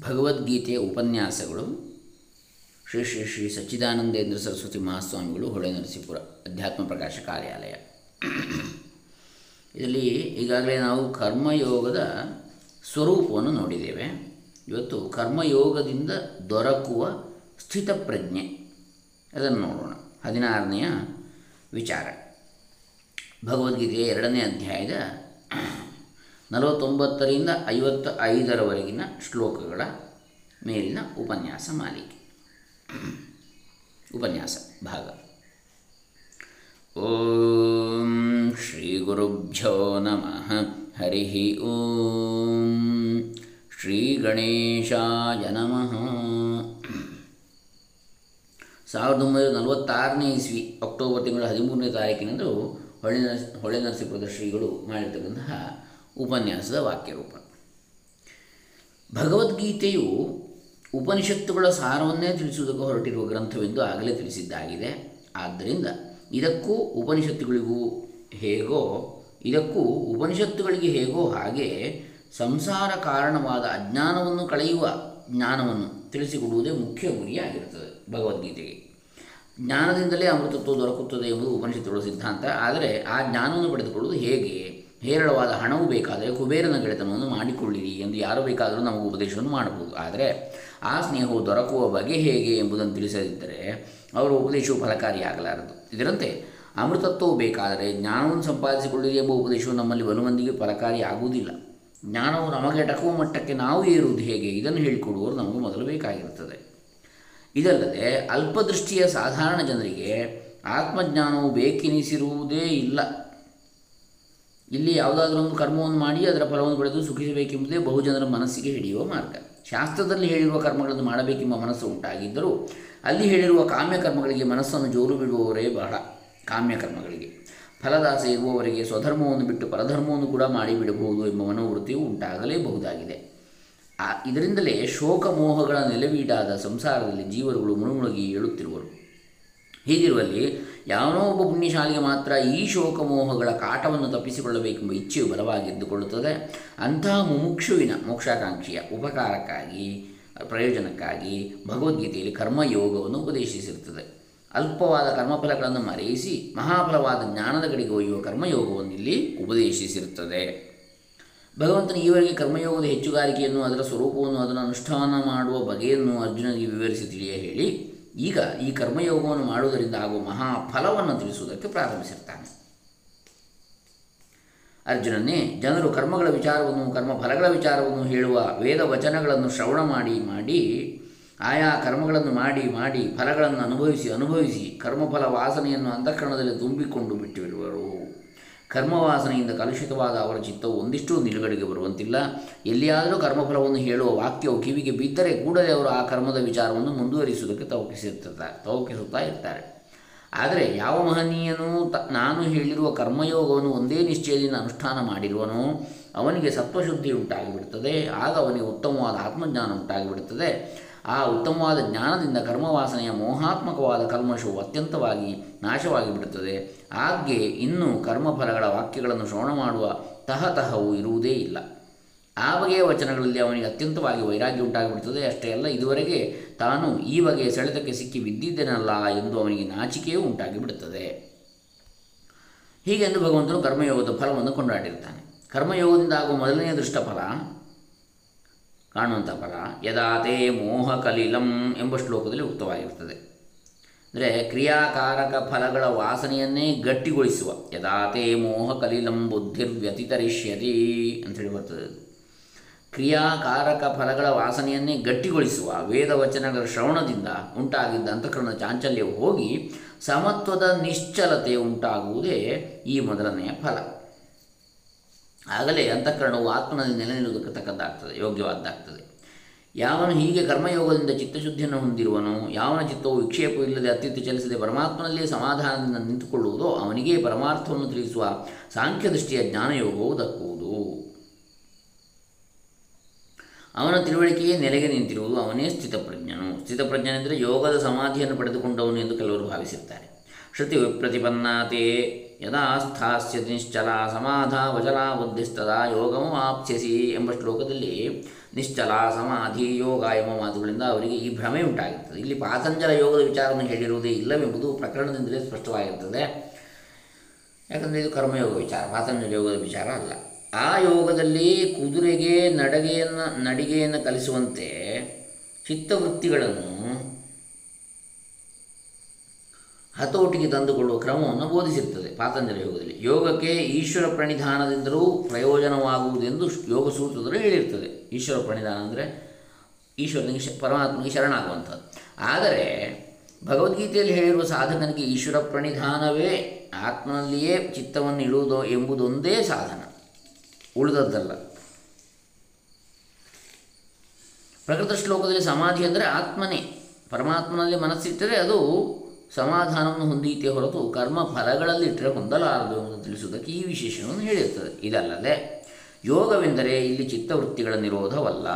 ಭಗವದ್ಗೀತೆಯ ಉಪನ್ಯಾಸಗಳು ಶ್ರೀ ಶ್ರೀ ಶ್ರೀ ಸಚ್ಚಿದಾನಂದೇಂದ್ರ ಸರಸ್ವತಿ ಮಹಾಸ್ವಾಮಿಗಳು ಹೊಳೆ ನರಸೀಪುರ ಅಧ್ಯಾತ್ಮ ಪ್ರಕಾಶ ಕಾರ್ಯಾಲಯ. ಇದರಲ್ಲಿ ಈಗಾಗಲೇ ನಾವು ಕರ್ಮಯೋಗದ ಸ್ವರೂಪವನ್ನು ನೋಡಿದ್ದೇವೆ. ಇವತ್ತು ಕರ್ಮಯೋಗದಿಂದ ದೊರಕುವ ಸ್ಥಿತಪ್ರಜ್ಞೆ. ಅದನ್ನು ನೋಡೋಣ. ಹದಿನಾರನೆಯ ವಿಚಾರ. ಭಗವದ್ಗೀತೆಯ ಎರಡನೇ ಅಧ್ಯಾಯದ ನಲವತ್ತೊಂಬತ್ತರಿಂದ ಐವತ್ತ ಐದರವರೆಗಿನ ಶ್ಲೋಕಗಳ ಮೇಲಿನ ಉಪನ್ಯಾಸ ಮಾಲಿಕೆ. ಉಪನ್ಯಾಸ ಭಾಗ. ಓಂ ಶ್ರೀ ಗುರುಭ್ಯೋ ನಮಃ. ಹರಿ ಓಂ. ಶ್ರೀ ಗಣೇಶಾಯ ನಮಃ. ಸಾವಿರದ ಒಂಬೈನೂರ ನಲವತ್ತಾರನೇ ಇಸ್ವಿ, ಅಕ್ಟೋಬರ್ ತಿಂಗಳ ಹದಿಮೂರನೇ ತಾರೀಕಿನಂದು ಹೊಳೆ ನರಸ ಹೊಳೆ ಶ್ರೀಗಳು ಮಾಡಿರ್ತಕ್ಕಂತಹ ಉಪನ್ಯಾಸದ ವಾಕ್ಯರೂಪ. ಭಗವದ್ಗೀತೆಯು ಉಪನಿಷತ್ತುಗಳ ಸಾರವನ್ನೇ ತಿಳಿಸುವುದಕ್ಕೆ ಹೊರಟಿರುವ ಗ್ರಂಥವೆಂದು ಆಗಲೇ ತಿಳಿಸಿದ್ದಾಗಿದೆ. ಆದ್ದರಿಂದ ಇದಕ್ಕೂ ಉಪನಿಷತ್ತುಗಳಿಗೂ ಹೇಗೋ, ಇದಕ್ಕೂ ಉಪನಿಷತ್ತುಗಳಿಗೆ ಹೇಗೋ ಹಾಗೆ ಸಂಸಾರ ಕಾರಣವಾದ ಅಜ್ಞಾನವನ್ನು ಕಳೆಯುವ ಜ್ಞಾನವನ್ನು ತಿಳಿಸಿಕೊಡುವುದೇ ಮುಖ್ಯ ಗುರಿಯಾಗಿರುತ್ತದೆ ಭಗವದ್ಗೀತೆಗೆ. ಜ್ಞಾನದಿಂದಲೇ ಅಮೃತತ್ವ ದೊರಕುತ್ತದೆ ಎಂಬುದು ಉಪನಿಷತ್ತುಗಳ ಸಿದ್ಧಾಂತ. ಆದರೆ ಆ ಜ್ಞಾನವನ್ನು ಪಡೆದುಕೊಳ್ಳುವುದು ಹೇಗೆ? ಹೇರಳವಾದ ಹಣವು ಬೇಕಾದರೆ ಕುಬೇರನ ಗೆಳೆತನವನ್ನು ಮಾಡಿಕೊಳ್ಳಿರಿ ಎಂದು ಯಾರು ಬೇಕಾದರೂ ನಮಗೆ ಉಪದೇಶವನ್ನು ಮಾಡಬಹುದು. ಆದರೆ ಆ ಸ್ನೇಹವು ದೊರಕುವ ಬಗೆ ಹೇಗೆ ಎಂಬುದನ್ನು ತಿಳಿಸದಿದ್ದರೆ ಅವರ ಉಪದೇಶವು ಫಲಕಾರಿಯಾಗಲಾರದು. ಇದರಂತೆ ಅಮೃತತ್ವವು ಬೇಕಾದರೆ ಜ್ಞಾನವನ್ನು ಸಂಪಾದಿಸಿಕೊಳ್ಳಿರಿ ಎಂಬ ಉಪದೇಶವು ನಮ್ಮಲ್ಲಿ ಬಲುಮಂದಿಗೆ ಫಲಕಾರಿ ಆಗುವುದಿಲ್ಲ ಜ್ಞಾನವು ನಮಗೆ ಟಕುವ ಮಟ್ಟಕ್ಕೆ ನಾವು ಏರುವುದು ಹೇಗೆ? ಇದನ್ನು ಹೇಳಿಕೊಡುವವರು ನಮಗೆ ಮೊದಲು ಬೇಕಾಗಿರುತ್ತದೆ. ಇದಲ್ಲದೆ ಅಲ್ಪದೃಷ್ಟಿಯ ಸಾಧಾರಣ ಜನರಿಗೆ ಆತ್ಮಜ್ಞಾನವು ಬೇಕೆನಿಸಿರುವುದೇ ಇಲ್ಲ. ಇಲ್ಲಿ ಯಾವುದಾದ್ರೂ ಒಂದು ಕರ್ಮವನ್ನು ಮಾಡಿ ಅದರ ಫಲವನ್ನು ಪಡೆದು ಸುಖಿಸಬೇಕೆಂಬುದೇ ಬಹುಜನರ ಮನಸ್ಸಿಗೆ ಹಿಡಿಯುವ ಮಾರ್ಗ. ಶಾಸ್ತ್ರದಲ್ಲಿ ಹೇಳಿರುವ ಕರ್ಮಗಳನ್ನು ಮಾಡಬೇಕೆಂಬ ಮನಸ್ಸು ಉಂಟಾಗಿದ್ದರೂ ಅಲ್ಲಿ ಹೇಳಿರುವ ಕಾಮ್ಯ ಕರ್ಮಗಳಿಗೆ ಮನಸ್ಸನ್ನು ಜೋರು ಬಿಡುವವರೇ ಬಹಳ ಕಾಮ್ಯ ಕರ್ಮಗಳಿಗೆ ಫಲದಾಸೆ ಇರುವವರಿಗೆ ಸ್ವಧರ್ಮವನ್ನು ಬಿಟ್ಟು ಪರಧರ್ಮವನ್ನು ಕೂಡ ಮಾಡಿಬಿಡಬಹುದು ಎಂಬ ಮನೋವೃತ್ತಿಯು ಉಂಟಾಗಲೇಬಹುದಾಗಿದೆ. ಆ, ಇದರಿಂದಲೇ ಶೋಕ ಮೋಹಗಳ ನೆಲೆವೀಡಾದ ಸಂಸಾರದಲ್ಲಿ ಜೀವರುಗಳು ಮುಳುಮುಳುಗಿ ಏಳುತ್ತಿರುವರು. ಹೀಗಿರುವಲ್ಲಿ ಯಾವನೋ ಒಬ್ಬ ಪುಣ್ಯಶಾಲಿಗೆ ಮಾತ್ರ ಈ ಶೋಕಮೋಹಗಳ ಕಾಟವನ್ನು ತಪ್ಪಿಸಿಕೊಳ್ಳಬೇಕೆಂಬ ಇಚ್ಛೆಯು ಬಲವಾಗಿದ್ದುಕೊಳ್ಳುತ್ತದೆ. ಅಂತಹ ಮುಮುಕ್ಷುವಿನ ಮೋಕ್ಷಾಕಾಂಕ್ಷಿಯ ಉಪಕಾರಕ್ಕಾಗಿ, ಪ್ರಯೋಜನಕ್ಕಾಗಿ ಭಗವದ್ಗೀತೆಯಲ್ಲಿ ಕರ್ಮಯೋಗವನ್ನು ಉಪದೇಶಿಸಿರುತ್ತದೆ. ಅಲ್ಪವಾದ ಕರ್ಮಫಲಗಳನ್ನು ಮರೆಯಿಸಿ ಮಹಾಫಲವಾದ ಜ್ಞಾನದ ಕಡೆಗೆ ಒಯ್ಯುವ ಕರ್ಮಯೋಗವನ್ನು ಇಲ್ಲಿ ಉಪದೇಶಿಸಿರುತ್ತದೆ. ಭಗವಂತನ ಈವರೆಗೆ ಕರ್ಮಯೋಗದ ಹೆಚ್ಚುಗಾರಿಕೆಯನ್ನು ಅದರ ಸ್ವರೂಪವನ್ನು ಅದನ್ನು ಅನುಷ್ಠಾನ ಮಾಡುವ ಬಗೆಯನ್ನು ಅರ್ಜುನನಿಗೆ ವಿವರಿಸಿ ಹೇಳಿ ಈಗ ಈ ಕರ್ಮಯೋಗವನ್ನು ಮಾಡುವುದರಿಂದ ಆಗುವ ಮಹಾಫಲವನ್ನು ತಿಳಿಸುವುದಕ್ಕೆ ಪ್ರಾರಂಭಿಸಿರ್ತಾನೆ. ಅರ್ಜುನನೇ ಜನರು ಕರ್ಮಗಳ ವಿಚಾರವನ್ನು ಕರ್ಮ ಫಲಗಳ ವಿಚಾರವನ್ನು ಹೇಳುವ ವೇದ ವಚನಗಳನ್ನು ಶ್ರವಣ ಮಾಡಿ ಮಾಡಿ, ಆಯಾ ಕರ್ಮಗಳನ್ನು ಮಾಡಿ ಮಾಡಿ, ಫಲಗಳನ್ನು ಅನುಭವಿಸಿ ಅನುಭವಿಸಿ, ಕರ್ಮಫಲ ವಾಸನೆಯನ್ನು ಅಂತಃಕರಣದಲ್ಲಿ ತುಂಬಿಕೊಂಡು ಬಿಟ್ಟಿರುವರು ಕರ್ಮವಾಸನೆಯಿಂದ ಕಲುಷಿತವಾದ ಅವರ ಚಿತ್ತವು ಒಂದಿಷ್ಟು ನಿಲುಗಡೆಗೆ ಬರುವಂತಿಲ್ಲ. ಎಲ್ಲಿಯಾದರೂ ಕರ್ಮಫಲವನ್ನು ಹೇಳುವ ವಾಕ್ಯವು ಕಿವಿಗೆ ಬಿದ್ದರೆ ಕೂಡಲೇ ಅವರು ಆ ಕರ್ಮದ ವಿಚಾರವನ್ನು ಮುಂದುವರಿಸುವುದಕ್ಕೆ ತವಕಿಸಿರ್ತಾರೆ ತವಕಿಸುತ್ತಾ ಇರ್ತಾರೆ. ಆದರೆ ಯಾವ ಮಹನೀಯನೂ ತ, ನಾನು ಹೇಳಿರುವ ಕರ್ಮಯೋಗವನ್ನು ಒಂದೇ ನಿಶ್ಚಯದಿಂದ ಅನುಷ್ಠಾನ ಮಾಡಿರುವನೋ, ಅವನಿಗೆ ಸತ್ವಶುದ್ಧಿ ಉಂಟಾಗಿಬಿಡುತ್ತದೆ. ಆಗ ಅವನಿಗೆ ಉತ್ತಮವಾದ ಆತ್ಮಜ್ಞಾನ ಉಂಟಾಗಿಬಿಡುತ್ತದೆ. ಆ ಉತ್ತಮವಾದ ಜ್ಞಾನದಿಂದ ಕರ್ಮವಾಸನೆಯ ಮೋಹಾತ್ಮಕವಾದ ಕಲ್ಮಶವು ಅತ್ಯಂತವಾಗಿ ನಾಶವಾಗಿ ಬಿಡುತ್ತದೆ ಆಗ್ಗೆ ಇನ್ನೂ ಕರ್ಮಫಲಗಳ ವಾಕ್ಯಗಳನ್ನು ಶ್ರವಣ ಮಾಡುವ ತಹತಹವು ಇರುವುದೇ ಇಲ್ಲ. ಆ ಬಗೆಯ ವಚನಗಳಲ್ಲಿ ಅವನಿಗೆ ಅತ್ಯಂತವಾಗಿ ವೈರಾಗ್ಯ ಉಂಟಾಗಿಬಿಡುತ್ತದೆ. ಅಷ್ಟೇ ಅಲ್ಲ, ಇದುವರೆಗೆ ತಾನು ಈ ಬಗೆಯ ಸೆಳೆತಕ್ಕೆ ಸಿಕ್ಕಿ ಬಿದ್ದಿದ್ದೇನಲ್ಲ ಎಂದು ಅವನಿಗೆ ನಾಚಿಕೆಯೂ ಉಂಟಾಗಿಬಿಡುತ್ತದೆ. ಹೀಗೆಂದು ಭಗವಂತನು ಕರ್ಮಯೋಗದ ಫಲವನ್ನು ಕೊಂಡಾಡಿರ್ತಾನೆ ಕರ್ಮಯೋಗದಿಂದ ಆಗುವ ಮೊದಲನೆಯ ದೃಷ್ಟಫಲ ಕಾಣುವಂಥ ಫಲ ಯದಾತೇ ಮೋಹ ಕಲಿಲಂ ಎಂಬ ಶ್ಲೋಕದಲ್ಲಿ ಉಕ್ತವಾಗಿರುತ್ತದೆ ಅಂದರೆ ಕ್ರಿಯಾಕಾರಕ ಫಲಗಳ ವಾಸನೆಯನ್ನೇ ಗಟ್ಟಿಗೊಳಿಸುವ. ಯದಾತೇ ಮೋಹ ತರಿಷ್ಯತಿ ಬುದ್ಧಿರ್ವ್ಯತಿತರಿಷ್ಯತಿ ಅಂಥೇಳಿ ಬರ್ತದೆ ಕ್ರಿಯಾಕಾರಕ ಫಲಗಳ ವಾಸನೆಯನ್ನೇ ಗಟ್ಟಿಗೊಳಿಸುವ ವೇದ ವಚನಗಳ ಶ್ರವಣದಿಂದ ಉಂಟಾಗಿದ್ದ ಅಂತಃಕರಣದ ಚಾಂಚಲ್ಯವು ಹೋಗಿ ಸಮತ್ವದ ನಿಶ್ಚಲತೆ ಉಂಟಾಗುವುದೇ ಈ ಮೊದಲನೆಯ ಫಲ. ಆಗಲೇ ಅಂತಃಕರಣವು ಆತ್ಮನಲ್ಲಿ ನೆಲೆ ನಿಲ್ಲುವುದಕ್ಕೆ ತಕ್ಕದ್ದಾಗ್ತದೆ ಯೋಗ್ಯವಾದ್ದಾಗ್ತದೆ. ಯಾವನು ಹೀಗೆ ಕರ್ಮಯೋಗದಿಂದ ಚಿತ್ತಶುದ್ಧಿಯನ್ನು ಹೊಂದಿರುವನು, ಯಾವನ ಚಿತ್ತವು ವಿಕ್ಷೇಪ ಇಲ್ಲದೆ ಅತ್ಯುತ್ತ ಚಲಿಸದೆ ಪರಮಾತ್ಮನಲ್ಲಿಯೇ ಸಮಾಧಾನದಿಂದ ನಿಂತುಕೊಳ್ಳುವುದೋ, ಅವನಿಗೆ ಪರಮಾರ್ಥವನ್ನು ತಿಳಿಸುವ ಸಾಂಖ್ಯದೃಷ್ಟಿಯ ಜ್ಞಾನಯೋಗವು ದಕ್ಕುವುದು. ಅವನ ತಿಳುವಳಿಕೆಯೇ ನೆಲೆಗೆ ನಿಂತಿರುವುದು, ಅವನೇ ಸ್ಥಿತಪ್ರಜ್ಞನು. ಸ್ಥಿತಪ್ರಜ್ಞನೆಂದರೆ ಯೋಗದ ಸಮಾಧಿಯನ್ನು ಪಡೆದುಕೊಂಡವನು ಎಂದು ಕೆಲವರು ಭಾವಿಸುತ್ತಾರೆ. ಶ್ರುತಿ ಪ್ರತಿಪನ್ನಾತೆ ಯದಾ ಸ್ಥಾಸ್ಯತಿ ನಿಶ್ಚಲ ಸಮಾಧ ವಚಲ ಯೋಗಮು ಆಪ್ಸ್ಯಸಿ ಎಂಬ ಶ್ಲೋಕದಲ್ಲಿ ನಿಶ್ಚಲ ಸಮಾಧಿ ಯೋಗ ಎಂಬ ಮಾತುಗಳಿಂದ ಅವರಿಗೆ ಈ ಭ್ರಮೆ ಉಂಟಾಗಿರ್ತದೆ. ಇಲ್ಲಿ ಪಾತಂಜಲ ಯೋಗದ ವಿಚಾರವನ್ನು ಹೇಳಿರುವುದೇ ಇಲ್ಲವೆಂಬುದು ಪ್ರಕರಣದಿಂದಲೇ ಸ್ಪಷ್ಟವಾಗಿರ್ತದೆ. ಯಾಕಂದರೆ ಇದು ಕರ್ಮಯೋಗ ವಿಚಾರ, ಪಾತಂಜಲ ಯೋಗದ ವಿಚಾರ ಅಲ್ಲ. ಆ ಯೋಗದಲ್ಲಿ ಕುದುರೆಗೆ ನಡಗೆಯನ್ನು, ನಡಿಗೆಯನ್ನು ಕಲಿಸುವಂತೆ ಚಿತ್ತವೃತ್ತಿಗಳನ್ನು ಹತೋಟಿಗೆ ತಂದುಕೊಳ್ಳುವ ಕ್ರಮವನ್ನು ಬೋಧಿಸಿರ್ತದೆ ಪಾತಂಜಲ ಯೋಗದಲ್ಲಿ. ಯೋಗಕ್ಕೆ ಈಶ್ವರ ಪ್ರಣಿಧಾನದಿಂದಲೂ ಪ್ರಯೋಜನವಾಗುವುದೆಂದು ಯೋಗ ಸೂತ್ರದಲ್ಲಿ ಹೇಳಿರ್ತದೆ. ಈಶ್ವರ ಪ್ರಣಿಧಾನ ಅಂದರೆ ಈಶ್ವರನಿಗೆ ಪರಮಾತ್ಮನಿಗೆ ಶರಣಾಗುವಂಥದ್ದು. ಆದರೆ ಭಗವದ್ಗೀತೆಯಲ್ಲಿ ಹೇಳಿರುವ ಸಾಧಕನಿಗೆ ಈಶ್ವರ ಪ್ರಣಿಧಾನವೇ ಆತ್ಮನಲ್ಲಿಯೇ ಚಿತ್ತವನ್ನು ಇಡುವುದು ಎಂಬುದೊಂದೇ ಸಾಧನ. ಉಳಿದದ್ದಲ್ಲ. ಪ್ರಕೃತ ಶ್ಲೋಕದಲ್ಲಿ ಸಮಾಧಿ ಅಂದರೆ ಆತ್ಮನೇ. ಪರಮಾತ್ಮನಲ್ಲಿ ಮನಸ್ಸಿಟ್ಟರೆ ಅದು ಸಮಾಧಾನವನ್ನು ಹೊಂದೀತೆ ಹೊರತು ಕರ್ಮ ಫಲಗಳಲ್ಲಿಟ್ಟರೆ ಹೊಂದಲಾರದು ಎಂದು ತಿಳಿಸುವುದಕ್ಕೆ ಈ ವಿಶೇಷಣವನ್ನು ಹೇಳಿರುತ್ತದೆ. ಇದಲ್ಲದೆ, ಯೋಗವೆಂದರೆ ಇಲ್ಲಿ ಚಿತ್ತವೃತ್ತಿಗಳ ನಿರೋಧವಲ್ಲ.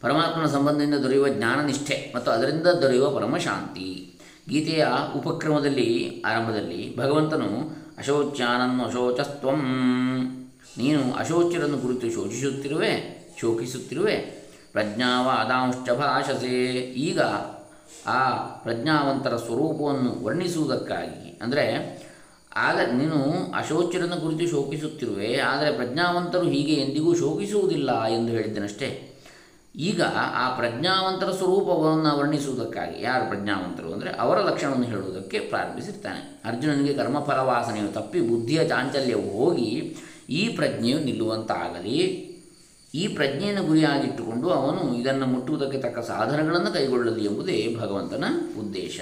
ಪರಮಾತ್ಮನ ಸಂಬಂಧದಿಂದ ದೊರೆಯುವ ಜ್ಞಾನನಿಷ್ಠೆ ಮತ್ತು ಅದರಿಂದ ದೊರೆಯುವ ಪರಮಶಾಂತಿ. ಗೀತೆಯ ಉಪಕ್ರಮದಲ್ಲಿ, ಆರಂಭದಲ್ಲಿ ಭಗವಂತನು ಅಶೋಚ್ಯಾನನ್ನು ಅಶೋಚಸ್ತ್ವಂ, ನೀನು ಅಶೋಚ್ಯರನ್ನು ಕುರಿತು ಶೋಚಿಸುತ್ತಿರುವೆ, ಶೋಕಿಸುತ್ತಿರುವೆ, ಪ್ರಜ್ಞಾವಾದಾಂಶ್ಚ ಭಾಷಸೆ. ಈಗ ಆ ಪ್ರಜ್ಞಾವಂತರ ಸ್ವರೂಪವನ್ನು ವರ್ಣಿಸುವುದಕ್ಕಾಗಿ. ಅಂದರೆ, ಆಗ ನೀನು ಅಶೋಚ್ಯರನ್ನು ಕುರಿತು ಶೋಕಿಸುತ್ತಿರುವೆ, ಆದರೆ ಪ್ರಜ್ಞಾವಂತರು ಹೀಗೆ ಎಂದಿಗೂ ಶೋಕಿಸುವುದಿಲ್ಲ ಎಂದು ಹೇಳಿದ್ದೇನಷ್ಟೇ. ಈಗ ಆ ಪ್ರಜ್ಞಾವಂತರ ಸ್ವರೂಪವನ್ನು ವರ್ಣಿಸುವುದಕ್ಕಾಗಿ, ಯಾರು ಪ್ರಜ್ಞಾವಂತರು ಅಂದರೆ ಅವರ ಲಕ್ಷಣವನ್ನು ಹೇಳುವುದಕ್ಕೆ ಪ್ರಾರಂಭಿಸಿರ್ತಾನೆ. ಅರ್ಜುನನಿಗೆ ಕರ್ಮಫಲವಾಸನೆಯು ತಪ್ಪಿ ಬುದ್ಧಿಯ ಚಾಂಚಲ್ಯವು ಹೋಗಿ ಈ ಪ್ರಜ್ಞೆಯು ನಿಲ್ಲುವಂತಾಗಲಿ. ಈ ಪ್ರಜ್ಞೆಯನ್ನು ಗುರಿಯಾಗಿಟ್ಟುಕೊಂಡು ಅವನು ಇದನ್ನು ಮುಟ್ಟುವುದಕ್ಕೆ ತಕ್ಕ ಸಾಧನಗಳನ್ನು ಕೈಗೊಳ್ಳಲಿ ಎಂಬುದೇ ಭಗವಂತನ ಉದ್ದೇಶ.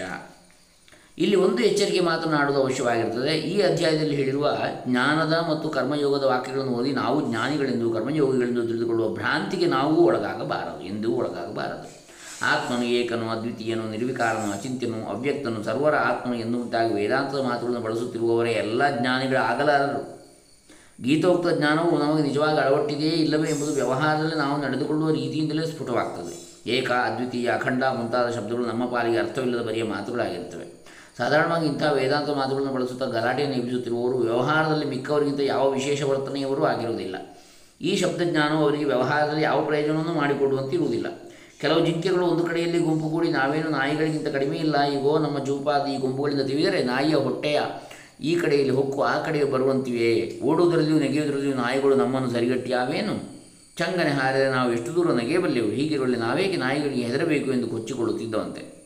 ಇಲ್ಲಿ ಒಂದು ಎಚ್ಚರಿಕೆ ಮಾತನಾಡುವುದು ಅವಶ್ಯವಾಗಿರುತ್ತದೆ. ಈ ಅಧ್ಯಾಯದಲ್ಲಿ ಹೇಳಿರುವ ಜ್ಞಾನದ ಮತ್ತು ಕರ್ಮಯೋಗದ ವಾಕ್ಯಗಳನ್ನು ಓದಿ ನಾವು ಜ್ಞಾನಿಗಳೆಂದು, ಕರ್ಮಯೋಗಿಗಳೆಂದು ತಿಳಿದುಕೊಳ್ಳುವ ಭ್ರಾಂತಿಗೆ ನಾವು ಒಳಗಾಗಬಾರದು, ಎಂದೂ ಒಳಗಾಗಬಾರದು. ಆತ್ಮನು ಏಕನು, ಅದ್ವಿತೀಯನು, ನಿರ್ವಿಕಾರನು, ಅಚಿಂತ್ಯನು, ಅವ್ಯಕ್ತನು, ಸರ್ವರ ಆತ್ಮನು ಎನ್ನುವಂತಾಗಿ ವೇದಾಂತದ ಮಾತುಗಳನ್ನು ಬಳಸುತ್ತಿರುವವರೇ ಎಲ್ಲ ಜ್ಞಾನಿಗಳ ಆಗಲಾರರು ಗೀತೋಕ್ತ ಜ್ಞಾನವು ನಮಗೆ ನಿಜವಾಗಿ ಅಳವಟ್ಟಿದೆಯೇ ಇಲ್ಲವೇ ಎಂಬುದು ವ್ಯವಹಾರದಲ್ಲಿ ನಾವು ನಡೆದುಕೊಳ್ಳುವ ರೀತಿಯಿಂದಲೇ ಸ್ಫುಟವಾಗ್ತದೆ. ಏಕ, ಅದ್ವಿತೀಯ, ಅಖಂಡ ಮುಂತಾದ ಶಬ್ದಗಳು ನಮ್ಮ ಪಾಲಿಗೆ ಅರ್ಥವಿಲ್ಲದ ಬರಿಯ ಮಾತುಗಳಾಗಿರ್ತವೆ ಸಾಧಾರಣವಾಗಿ ಇಂಥ ವೇದಾಂತ ಮಾತುಗಳನ್ನು ಬಳಸುತ್ತಾ ಗಲಾಟೆಯನ್ನು ಎಬ್ಬಿಸುತ್ತಿರುವವರು ವ್ಯವಹಾರದಲ್ಲಿ ಮಿಕ್ಕವರಿಗಿಂತ ಯಾವ ವಿಶೇಷ ವರ್ತನೆಯವರೂ ಆಗಿರುವುದಿಲ್ಲ. ಈ ಶಬ್ದಜ್ಞಾನವು ಅವರಿಗೆ ವ್ಯವಹಾರದಲ್ಲಿ ಯಾವ ಪ್ರಯೋಜನವನ್ನು ಮಾಡಿಕೊಡುವಂತೆ ಇರುವುದಿಲ್ಲ. ಕೆಲವು ಜಿಂಕೆಗಳು ಒಂದು ಕಡೆಯಲ್ಲಿ ಗುಂಪು ಕೂಡಿ ನಾವೇನು ನಾಯಿಗಳಿಗಿಂತ ಕಡಿಮೆ ಇಲ್ಲ, ಈಗೋ ನಮ್ಮ ಜೂಪಾದ ಈ ಗುಂಪುಗಳಿಂದ ತಿಳಿದರೆ ನಾಯಿಯ ಹೊಟ್ಟೆಯ ಈ ಕಡೆಯಲ್ಲಿ ಹೊಕ್ಕು, ಆ ಕಡೆಗೆ ಬರುವಂತಿವೆ. ಓಡುವುದರಲ್ಲಿಯೂ ನೆಗೆಯುವುದರಲ್ಲಿಯೂ ನಾಯಿಗಳು ನಮ್ಮನ್ನು ಸರಿಗಟ್ಟಿಯಾವೇನು ಚಂಗನೆ ಹಾರಿದರೆ ನಾವು ಎಷ್ಟು ದೂರ ನೆಗೆಯಬಲ್ಲೆವು? ಹೀಗಿರುವಲ್ಲಿ ನಾವೇಕೆ ನಾಯಿಗಳಿಗೆ ಹೆದರಬೇಕು ಎಂದು ಕೊಚ್ಚಿಕೊಳ್ಳುತ್ತಿದ್ದವಂತೆ.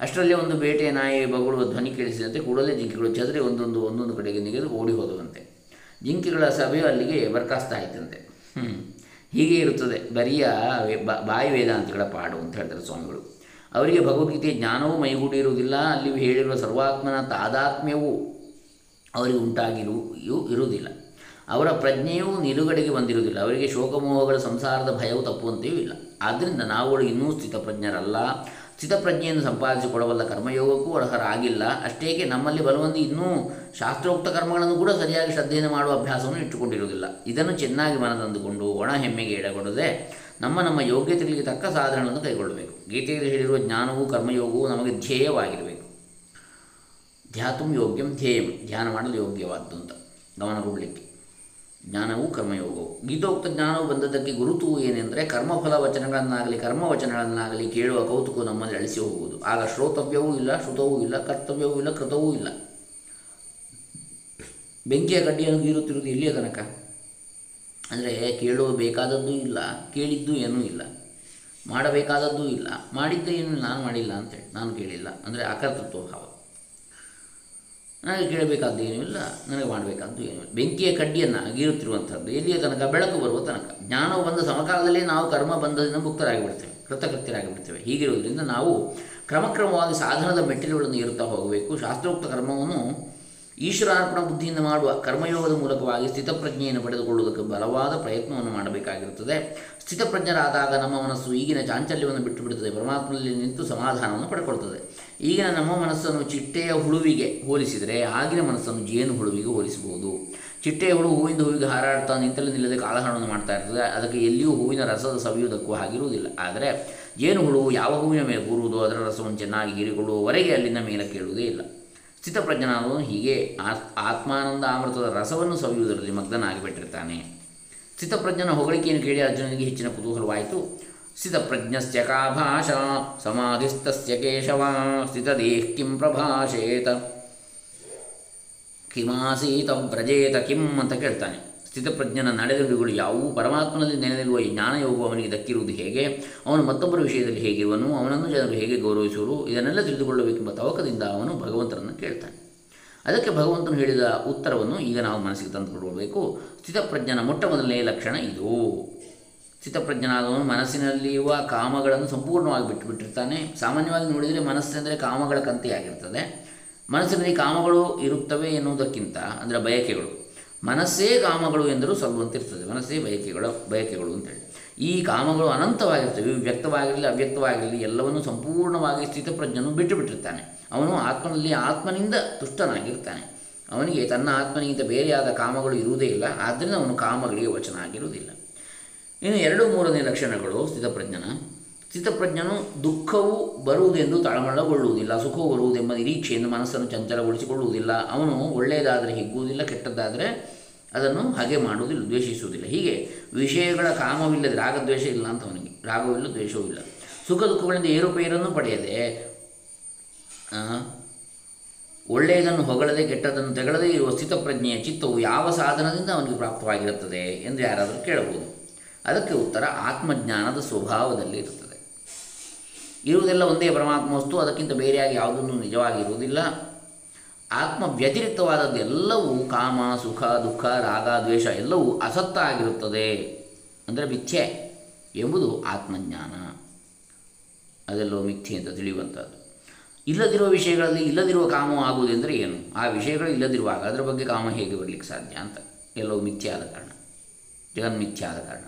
ಅಷ್ಟರಲ್ಲಿ ಒಂದು ಬೇಟೆಯ ನಾಯಿ ಬಗಳುವ ಧ್ವನಿ ಕೇಳಿಸಿದಂತೆ ಕೂಡಲೇ ಜಿಂಕೆಗಳು ಚದರಿ ಒಂದೊಂದು ಒಂದೊಂದು ಕಡೆಗೆ ನೆಗೆದು ಓಡಿ ಹೋದವಂತೆ ಜಿಂಕೆಗಳ ಸಭೆಯು ಅಲ್ಲಿಗೆ ಬರ್ಕಾಸ್ತಾ ಇತ್ತಂತೆ ಹ್ಞೂ ಹೀಗೆ ಇರುತ್ತದೆ. ಬರಿಯ ಬಾಯಿ ವೇದಾಂತಗಳ ಪಾಡು ಅಂತ ಹೇಳ್ತಾರೆ ಸ್ವಾಮಿಗಳು. ಅವರಿಗೆ ಭಗವದ್ಗೀತೆಯ ಜ್ಞಾನವೂ ಮೈಗೂಡಿರುವುದಿಲ್ಲ. ಅಲ್ಲಿ ಹೇಳಿರುವ ಸರ್ವಾತ್ಮನ ತಾದಾತ್ಮ್ಯವೂ ಅವರಿಗೆ ಉಂಟಾಗಿರು ಇರುವುದಿಲ್ಲ. ಅವರ ಪ್ರಜ್ಞೆಯೂ ನಿಲುಗಡೆಗೆ ಬಂದಿರುವುದಿಲ್ಲ. ಅವರಿಗೆ ಶೋಕಮೋಹಗಳ ಸಂಸಾರದ ಭಯವು ತಪ್ಪುವಂತೆಯೂ ಇಲ್ಲ. ಆದ್ದರಿಂದ ನಾವುಗಳು ಇನ್ನೂ ಸ್ಥಿತಪ್ರಜ್ಞರಲ್ಲ. ಸ್ಥಿತಪ್ರಜ್ಞೆಯನ್ನು ಸಂಪಾದಿಸಿಕೊಳ್ಳಬಲ್ಲ ಕರ್ಮಯೋಗಕ್ಕೂ ಅರ್ಹರಾಗಿಲ್ಲ. ಅಷ್ಟೇಕೆ, ನಮ್ಮಲ್ಲಿ ಬಲವಂತೆ ಇನ್ನೂ ಶಾಸ್ತ್ರೋಕ್ತ ಕರ್ಮಗಳನ್ನು ಕೂಡ ಸರಿಯಾಗಿ ಶ್ರದ್ಧೆಯನ್ನು ಮಾಡುವ ಅಭ್ಯಾಸವನ್ನು ಇಟ್ಟುಕೊಂಡಿರುವುದಿಲ್ಲ. ಇದನ್ನು ಚೆನ್ನಾಗಿ ಮನದಂದುಕೊಂಡು, ಒಣ ಹೆಮ್ಮೆಗೆ ಎಡಗೊಡದೆ ನಮ್ಮ ನಮ್ಮ ಯೋಗ್ಯತೆಗಳಿಗೆ ತಕ್ಕ ಸಾಧನಗಳನ್ನು ಕೈಗೊಳ್ಳಬೇಕು. ಗೀತೆಯಲ್ಲಿ ಹೇಳಿರುವ ಜ್ಞಾನವೂ ಕರ್ಮಯೋಗವೂ ನಮಗೆ ಧ್ಯೇಯವಾಗಿರಬೇಕು ಧ್ಯಾತುಂ ಯೋಗ್ಯಂ ಧ್ಯೇಯಂ, ಧ್ಯಾನ ಮಾಡಲು ಯೋಗ್ಯವಾದ್ದು ಅಂತ ಗಮನ ಕೊಡಲಿಕ್ಕೆ ಜ್ಞಾನವು ಕರ್ಮಯೋಗವು. ಗೀತೋಕ್ತ ಜ್ಞಾನವು ಬಂದದ್ದಕ್ಕೆ ಗುರುತು ಏನೆಂದರೆ ಕರ್ಮಫಲ ವಚನಗಳನ್ನಾಗಲಿ ಕರ್ಮವಚನಗಳನ್ನಾಗಲಿ ಕೇಳುವ ಕೌತುಕ ನಮ್ಮಲ್ಲಿ ಅಳಿಸಿ ಹೋಗುವುದು. ಆಗ ಶ್ರೋತವ್ಯವೂ ಇಲ್ಲ, ಶ್ರುತವೂ ಇಲ್ಲ, ಕರ್ತವ್ಯವೂ ಇಲ್ಲ, ಕೃತವೂ ಇಲ್ಲ. ಬೆಂಕಿಯ ಗಡ್ಡಿಯನ್ನು ಗೀರುತ್ತಿರುವುದು ಇಲ್ಲಿಯ ತನಕ. ಅಂದರೆ ಕೇಳುವ ಬೇಕಾದದ್ದೂ ಇಲ್ಲ, ಕೇಳಿದ್ದು ಏನೂ ಇಲ್ಲ, ಮಾಡಬೇಕಾದದ್ದೂ ಇಲ್ಲ, ಮಾಡಿದ್ದೇ ಏನು ನಾನು ಮಾಡಿಲ್ಲ ಅಂತೇಳಿ, ನಾನು ಕೇಳಿಲ್ಲ. ಅಂದರೆ ಅಕರ್ತೃತ್ವ ಭಾವ ನನಗೆ ಕೇಳಬೇಕಾದ್ದು ಏನೂ ಇಲ್ಲ, ನನಗೆ ಮಾಡಬೇಕಾದ್ದು ಏನೂ ಇಲ್ಲ. ಬೆಂಕಿಯ ಕಡ್ಡಿಯನ್ನು ಗೀರುತ್ತಿರುವಂಥದ್ದು ಎಲ್ಲಿಯ ತನಕ? ಬೆಳಕು ಬರುವ ತನಕ. ಜ್ಞಾನವು ಬಂದ ಸಮಕಾಲದಲ್ಲಿ ನಾವು ಕರ್ಮ ಬಂಧದಿಂದ ಮುಕ್ತರಾಗಿಬಿಡ್ತೇವೆ, ಕೃತಕೃತ್ಯರಾಗಿಬಿಡ್ತೇವೆ. ಹೀಗಿರುವುದರಿಂದ ನಾವು ಕ್ರಮಕ್ರಮವಾಗಿ ಸಾಧನದ ಮೆಟ್ಟಿಲುಗಳನ್ನು ಏರುತ್ತಾ ಹೋಗಬೇಕು. ಶಾಸ್ತ್ರೋಕ್ತ ಕರ್ಮವನ್ನು ಈಶ್ವರಾರ್ಪಣ ಬುದ್ಧಿಯಿಂದ ಮಾಡುವ ಕರ್ಮಯೋಗದ ಮೂಲಕವಾಗಿ ಸ್ಥಿತಪ್ರಜ್ಞೆಯನ್ನು ಪಡೆದುಕೊಳ್ಳುವುದಕ್ಕೆ ಬಲವಾದ ಪ್ರಯತ್ನವನ್ನು ಮಾಡಬೇಕಾಗಿರುತ್ತದೆ. ಸ್ಥಿತಪ್ರಜ್ಞರಾದಾಗ ನಮ್ಮ ಮನಸ್ಸು ಈಗಿನ ಚಾಂಚಲ್ಯವನ್ನು ಬಿಟ್ಟು ಬಿಡುತ್ತದೆ. ಪರಮಾತ್ಮನಲ್ಲಿ ನಿಂತು ಸಮಾಧಾನವನ್ನು ಪಡ್ಕೊಳ್ತದೆ. ಈಗಿನ ನಮ್ಮ ಮನಸ್ಸನ್ನು ಚಿಟ್ಟೆಯ ಹುಳುವಿಗೆ ಹೋಲಿಸಿದರೆ ಆಗಿನ ಮನಸ್ಸನ್ನು ಜೇನು ಹುಳುವಿಗೆ ಹೋಲಿಸಬಹುದು. ಚಿಟ್ಟೆಯ ಹುಳು ಹೂವಿಂದ ಹೂವಿಗೆ ಹಾರಾಡ್ತಾ ನಿಂತಲ್ಲಿ ನಿಲ್ಲದೆ ಕಾಲಹರಣವನ್ನು ಮಾಡ್ತಾ ಇರ್ತದೆ. ಅದಕ್ಕೆ ಎಲ್ಲಿಯೂ ಹೂವಿನ ರಸದ ಸವಿಯುವುದಕ್ಕೂ ಆಗಿರುವುದಿಲ್ಲ ಆದರೆ ಜೇನು ಹುಳು ಯಾವ ಹೂವಿನ ಮೇಲೆ ಕೂರುವುದೋ ಅದರ ರಸವನ್ನು ಚೆನ್ನಾಗಿ ಹೀರಿಕೊಳ್ಳುವವರೆಗೆ ಅಲ್ಲಿನ ಮೇಲೆ ಕೇಳುವುದೇ ಇಲ್ಲ. ಸ್ಥಿತಪ್ರಜ್ಞನಾದವನು ಹೀಗೆ ಆತ್ ಆತ್ಮಾನಂದ ಅಮೃತದ ರಸವನ್ನು ಸವಿಯುವುದರಲ್ಲಿ ಮಗ್ನನಾಗಿಬಿಟ್ಟಿರ್ತಾನೆ ಸ್ಥಿತಪ್ರಜ್ಞನ ಹೊಗಳಿಕೆಯನ್ನು ಕೇಳಿ ಅರ್ಜುನನಿಗೆ ಹೆಚ್ಚಿನ ಕುತೂಹಲವಾಯಿತು. ಸ್ಥಿತಪ್ರಜ್ಞಸ್ಯ ಕಾ ಭಾಷಾ ಸಮಾಧಿಸ್ತಸ್ಯ ಕೇಶವ ಸ್ಥಿತದೇಹ್ ಕಿಂ ಪ್ರಭಾಷೇತ. ಕಿಮಾಸೀತ ವ್ರಜೇತ ಕಿಂ ಅಂತ ಕೇಳ್ತಾನೆ. ಸ್ಥಿತಪ್ರಜ್ಞನ ನಡೆದುಡಿಗಳು ಯಾವುವು ಪರಮಾತ್ಮನಲ್ಲಿ ನೆನೆದಿರುವ ಈ ಜ್ಞಾನಯೋಗವು ಅವನಿಗೆ ದಕ್ಕಿರುವುದು ಹೇಗೆ? ಅವನು ಮತ್ತೊಬ್ಬರ ವಿಷಯದಲ್ಲಿ ಹೇಗಿರುವನು ಅವನನ್ನು ಜನರು ಹೇಗೆ ಗೌರವಿಸುವರು? ಇದನ್ನೆಲ್ಲ ತಿಳಿದುಕೊಳ್ಳಬೇಕೆಂಬ ತವಕದಿಂದ ಅವನು ಭಗವಂತನನ್ನು ಕೇಳ್ತಾನೆ. ಅದಕ್ಕೆ ಭಗವಂತನು ಹೇಳಿದ ಉತ್ತರವನ್ನು ಈಗ ನಾವು ಮನಸ್ಸಿಗೆ ತಂದುಕೊಳ್ಬೇಕು ಸ್ಥಿತಪ್ರಜ್ಞನ ಮೊಟ್ಟ ಮೊದಲನೆಯ ಲಕ್ಷಣ ಇದು. ಸ್ಥಿತಪ್ರಜ್ಞನಾದವನು ಮನಸ್ಸಿನಲ್ಲಿರುವ ಕಾಮಗಳನ್ನು ಸಂಪೂರ್ಣವಾಗಿ ಬಿಟ್ಟುಬಿಟ್ಟಿರ್ತಾನೆ. ಸಾಮಾನ್ಯವಾಗಿ ನೋಡಿದರೆ ಮನಸ್ಸೆಂದರೆ ಕಾಮಗಳ ಕಂತೆಯಾಗಿರ್ತದೆ. ಮನಸ್ಸಿನಲ್ಲಿ ಕಾಮಗಳು ಇರುತ್ತವೆ ಎನ್ನುವುದಕ್ಕಿಂತ, ಅಂದರೆ ಬಯಕೆಗಳು ಮನಸ್ಸೇ ಕಾಮಗಳು ಎಂದರೂ ಸಲ್ಲುವಂತಿರ್ತದೆ. ಮನಸ್ಸೇ ಬಯಕೆಗಳ, ಬಯಕೆಗಳು ಅಂತೇಳಿ. ಈ ಕಾಮಗಳು ಅನಂತವಾಗಿರ್ತವೆ ವ್ಯಕ್ತವಾಗಿರಲಿ ಅವ್ಯಕ್ತವಾಗಿರಲಿ, ಎಲ್ಲವನ್ನು ಸಂಪೂರ್ಣವಾಗಿ ಸ್ಥಿತಪ್ರಜ್ಞನು ಬಿಟ್ಟು ಬಿಟ್ಟಿರ್ತಾನೆ ಅವನು ಆತ್ಮನಲ್ಲಿ ಆತ್ಮನಿಂದ ತುಷ್ಟನಾಗಿರ್ತಾನೆ. ಅವನಿಗೆ ತನ್ನ ಆತ್ಮನಿಗಿಂತ ಬೇರೆಯಾದ ಕಾಮಗಳು ಇರುವುದೇ ಇಲ್ಲ. ಆದ್ದರಿಂದ ಅವನು ಕಾಮಗಳಿಗೆ ವಚನ ಆಗಿರುವುದಿಲ್ಲ. ಇನ್ನು ಎರಡು ಮೂರನೇ ಲಕ್ಷಣಗಳು ಸ್ಥಿತಪ್ರಜ್ಞನ. ಸ್ಥಿತಪ್ರಜ್ಞನು ದುಃಖವು ಬರುವುದೆಂದು ತಳಮಳಗೊಳ್ಳುವುದಿಲ್ಲ, ಸುಖವು ಬರುವುದೆಂಬ ನಿರೀಕ್ಷೆಯನ್ನು ಮನಸ್ಸನ್ನು ಚಂಚಲಗೊಳಿಸಿಕೊಳ್ಳುವುದಿಲ್ಲ. ಅವನು ಒಳ್ಳೆಯದಾದರೆ ಹಿಗ್ಗುವುದಿಲ್ಲ, ಕೆಟ್ಟದ್ದಾದರೆ ಅದನ್ನು ಹಾಗೆ ಮಾಡುವುದಿಲ್ಲ, ದ್ವೇಷಿಸುವುದಿಲ್ಲ. ಹೀಗೆ ವಿಷಯಗಳ ಕಾಮವಿಲ್ಲದೆ ರಾಗದ್ವೇಷ ಇಲ್ಲ ಅಂತ ಅವನಿಗೆ ರಾಗವಿಲ್ಲ, ದ್ವೇಷವೂ ಇಲ್ಲ. ಸುಖ ದುಃಖಗಳಿಂದ ಏರುಪೇರನ್ನು ಪಡೆಯದೆ ಒಳ್ಳೆಯದನ್ನು ಹೊಗಳದೆ ಕೆಟ್ಟದನ್ನು ತೆಗಳದೇ ಇರುವ ಸ್ಥಿತಪ್ರಜ್ಞೆಯ ಚಿತ್ತವು ಯಾವ ಸಾಧನದಿಂದ ಅವನಿಗೆ ಪ್ರಾಪ್ತವಾಗಿರುತ್ತದೆ ಎಂದು ಯಾರಾದರೂ ಕೇಳಬಹುದು. ಅದಕ್ಕೆ ಉತ್ತರ ಆತ್ಮಜ್ಞಾನದ ಸ್ವಭಾವದಲ್ಲಿ ಇರುತ್ತದೆ. ಇರುವುದೆಲ್ಲ ಒಂದೇ ಪರಮಾತ್ಮ ವಸ್ತು, ಅದಕ್ಕಿಂತ ಬೇರೆಯಾಗಿ ಯಾವುದನ್ನು ನಿಜವಾಗಿರುವುದಿಲ್ಲ. ಆತ್ಮ ವ್ಯತಿರಿಕ್ತವಾದದ್ದೆಲ್ಲವೂ ಕಾಮ, ಸುಖ, ದುಃಖ, ರಾಗ, ದ್ವೇಷ ಎಲ್ಲವೂ ಅಸತ್ತ ಆಗಿರುತ್ತದೆ ಅಂದರೆ ಮಿಥ್ಯೆ ಎಂಬುದು ಆತ್ಮಜ್ಞಾನ. ಅದೆಲ್ಲವೂ ಮಿಥ್ಯೆ ಅಂತ ತಿಳಿಯುವಂಥದ್ದು. ಇಲ್ಲದಿರುವ ವಿಷಯಗಳಲ್ಲಿ ಇಲ್ಲದಿರುವ ಕಾಮ ಆಗುವುದೆಂದರೆ ಏನು? ಆ ವಿಷಯಗಳು ಇಲ್ಲದಿರುವಾಗ ಅದರ ಬಗ್ಗೆ ಕಾಮ ಹೇಗೆ ಬರಲಿಕ್ಕೆ ಸಾಧ್ಯ ಅಂತ. ಎಲ್ಲವೂ ಮಿಥ್ಯೆ ಆದ ಕಾರಣ. ಜಗನ್ಮಿಥ್ಯೆ ಆದ ಕಾರಣ.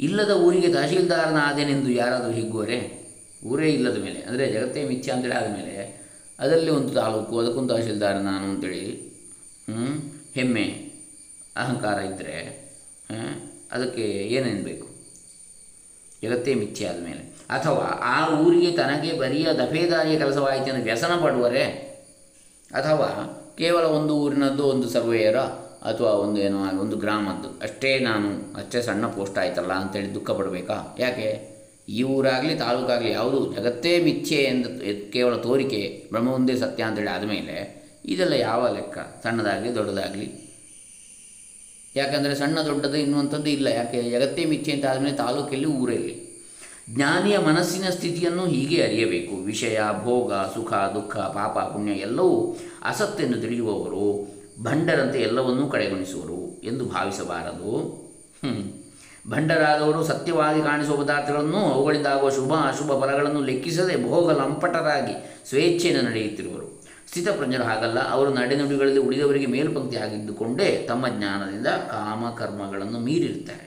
ಇಲ್ಲದ ಊರಿಗೆ ತಹಶೀಲ್ದಾರನ ಆದೇನೆಂದು ಯಾರಾದರೂ ಹಿಗ್ಗುವರೆ? ಊರೇ ಇಲ್ಲದ ಮೇಲೆ, ಅಂದರೆ ಜಗತ್ತೇ ಮಿಥ್ಯ ಅಂತೇಳಿ ಆದಮೇಲೆ ಅದರಲ್ಲಿ ಒಂದು ತಾಲೂಕು, ಅದಕ್ಕೊಂದು ತಹಶೀಲ್ದಾರ ನಾನು ಅಂತೇಳಿ ಹೆಮ್ಮೆ, ಅಹಂಕಾರ ಇದ್ದರೆ ಅದಕ್ಕೆ ಏನೇನು ಬೇಕು? ಜಗತ್ತೇ ಮಿಥ್ಯೆ ಆದಮೇಲೆ ಅಥವಾ ಆ ಊರಿಗೆ ತನಗೆ ಬರಿಯ ದಫೇದಾರಿಯ ಕೆಲಸವಾಯಿತೆಂದು ವ್ಯಸನ ಪಡುವರೆ, ಅಥವಾ ಕೇವಲ ಒಂದು ಊರಿನದ್ದು ಒಂದು ಸರ್ವೇಯರ, ಅಥವಾ ಒಂದು ಏನೋ, ಒಂದು ಗ್ರಾಮದ್ದು, ಅಷ್ಟೇ ನಾನು, ಅಷ್ಟೇ ಸಣ್ಣ ಪೋಸ್ಟ್ ಆಯ್ತಲ್ಲ ಅಂತೇಳಿ ದುಃಖ ಪಡಬೇಕಾ? ಯಾಕೆ? ಈ ಊರಾಗಲಿ ತಾಲೂಕಾಗಲಿ ಯಾವುದು ಜಗತ್ತೇ ಮಿಥ್ಯೆ ಎಂದು ಕೇವಲ ತೋರಿಕೆ ಬ್ರಹ್ಮ ಒಂದೇ ಸತ್ಯ ಅಂತೇಳಿ ಆದಮೇಲೆ ಇದೆಲ್ಲ ಯಾವ ಲೆಕ್ಕ? ಸಣ್ಣದಾಗಲಿ, ದೊಡ್ಡದಾಗಲಿ? ಯಾಕಂದರೆ ಸಣ್ಣ ದೊಡ್ಡದು ಇನ್ನುವಂಥದ್ದು ಇಲ್ಲ. ಯಾಕೆ? ಜಗತ್ತೇ ಮಿಥ್ಯೆ ಅಂತ ಆದಮೇಲೆ ತಾಲೂಕಲ್ಲಿ ಊರಲ್ಲಿ. ಜ್ಞಾನಿಯ ಮನಸ್ಸಿನ ಸ್ಥಿತಿಯನ್ನು ಹೀಗೆ ಅರಿಯಬೇಕು. ವಿಷಯ, ಭೋಗ, ಸುಖ, ದುಃಖ, ಪಾಪ, ಪುಣ್ಯ ಎಲ್ಲವೂ ಅಸತ್ತೆಂದು ತಿಳಿಯುವವರು, ಭಂಡರಂತೆ ಎಲ್ಲವನ್ನೂ ಕಡೆಗಣಿಸುವರು ಎಂದು ಭಾವಿಸಬಾರದು. ಭಂಡರಾದವರು ಸತ್ಯವಾಗಿ ಕಾಣಿಸುವ ಪದಾರ್ಥಗಳನ್ನು ಅವುಗಳಿಂದಾಗುವ ಶುಭ, ಅಶುಭ ಫಲಗಳನ್ನು ಲೆಕ್ಕಿಸದೆ ಭೋಗ ಲಂಪಟರಾಗಿ ಸ್ವೇಚ್ಛೆಯನ್ನು ನಡೆಯುತ್ತಿರುವರು. ಸ್ಥಿತಪ್ರಜ್ಞರು ಹಾಗಲ್ಲ, ಅವರು ನಡೆನುಡಿಗಳಲ್ಲಿ ಉಳಿದವರಿಗೆ ಮೇಲ್ಪಂಕ್ತಿ ಆಗಿದ್ದುಕೊಂಡೇ ತಮ್ಮ ಜ್ಞಾನದಿಂದ ಕಾಮ ಕರ್ಮಗಳನ್ನು ಮೀರಿರ್ತಾರೆ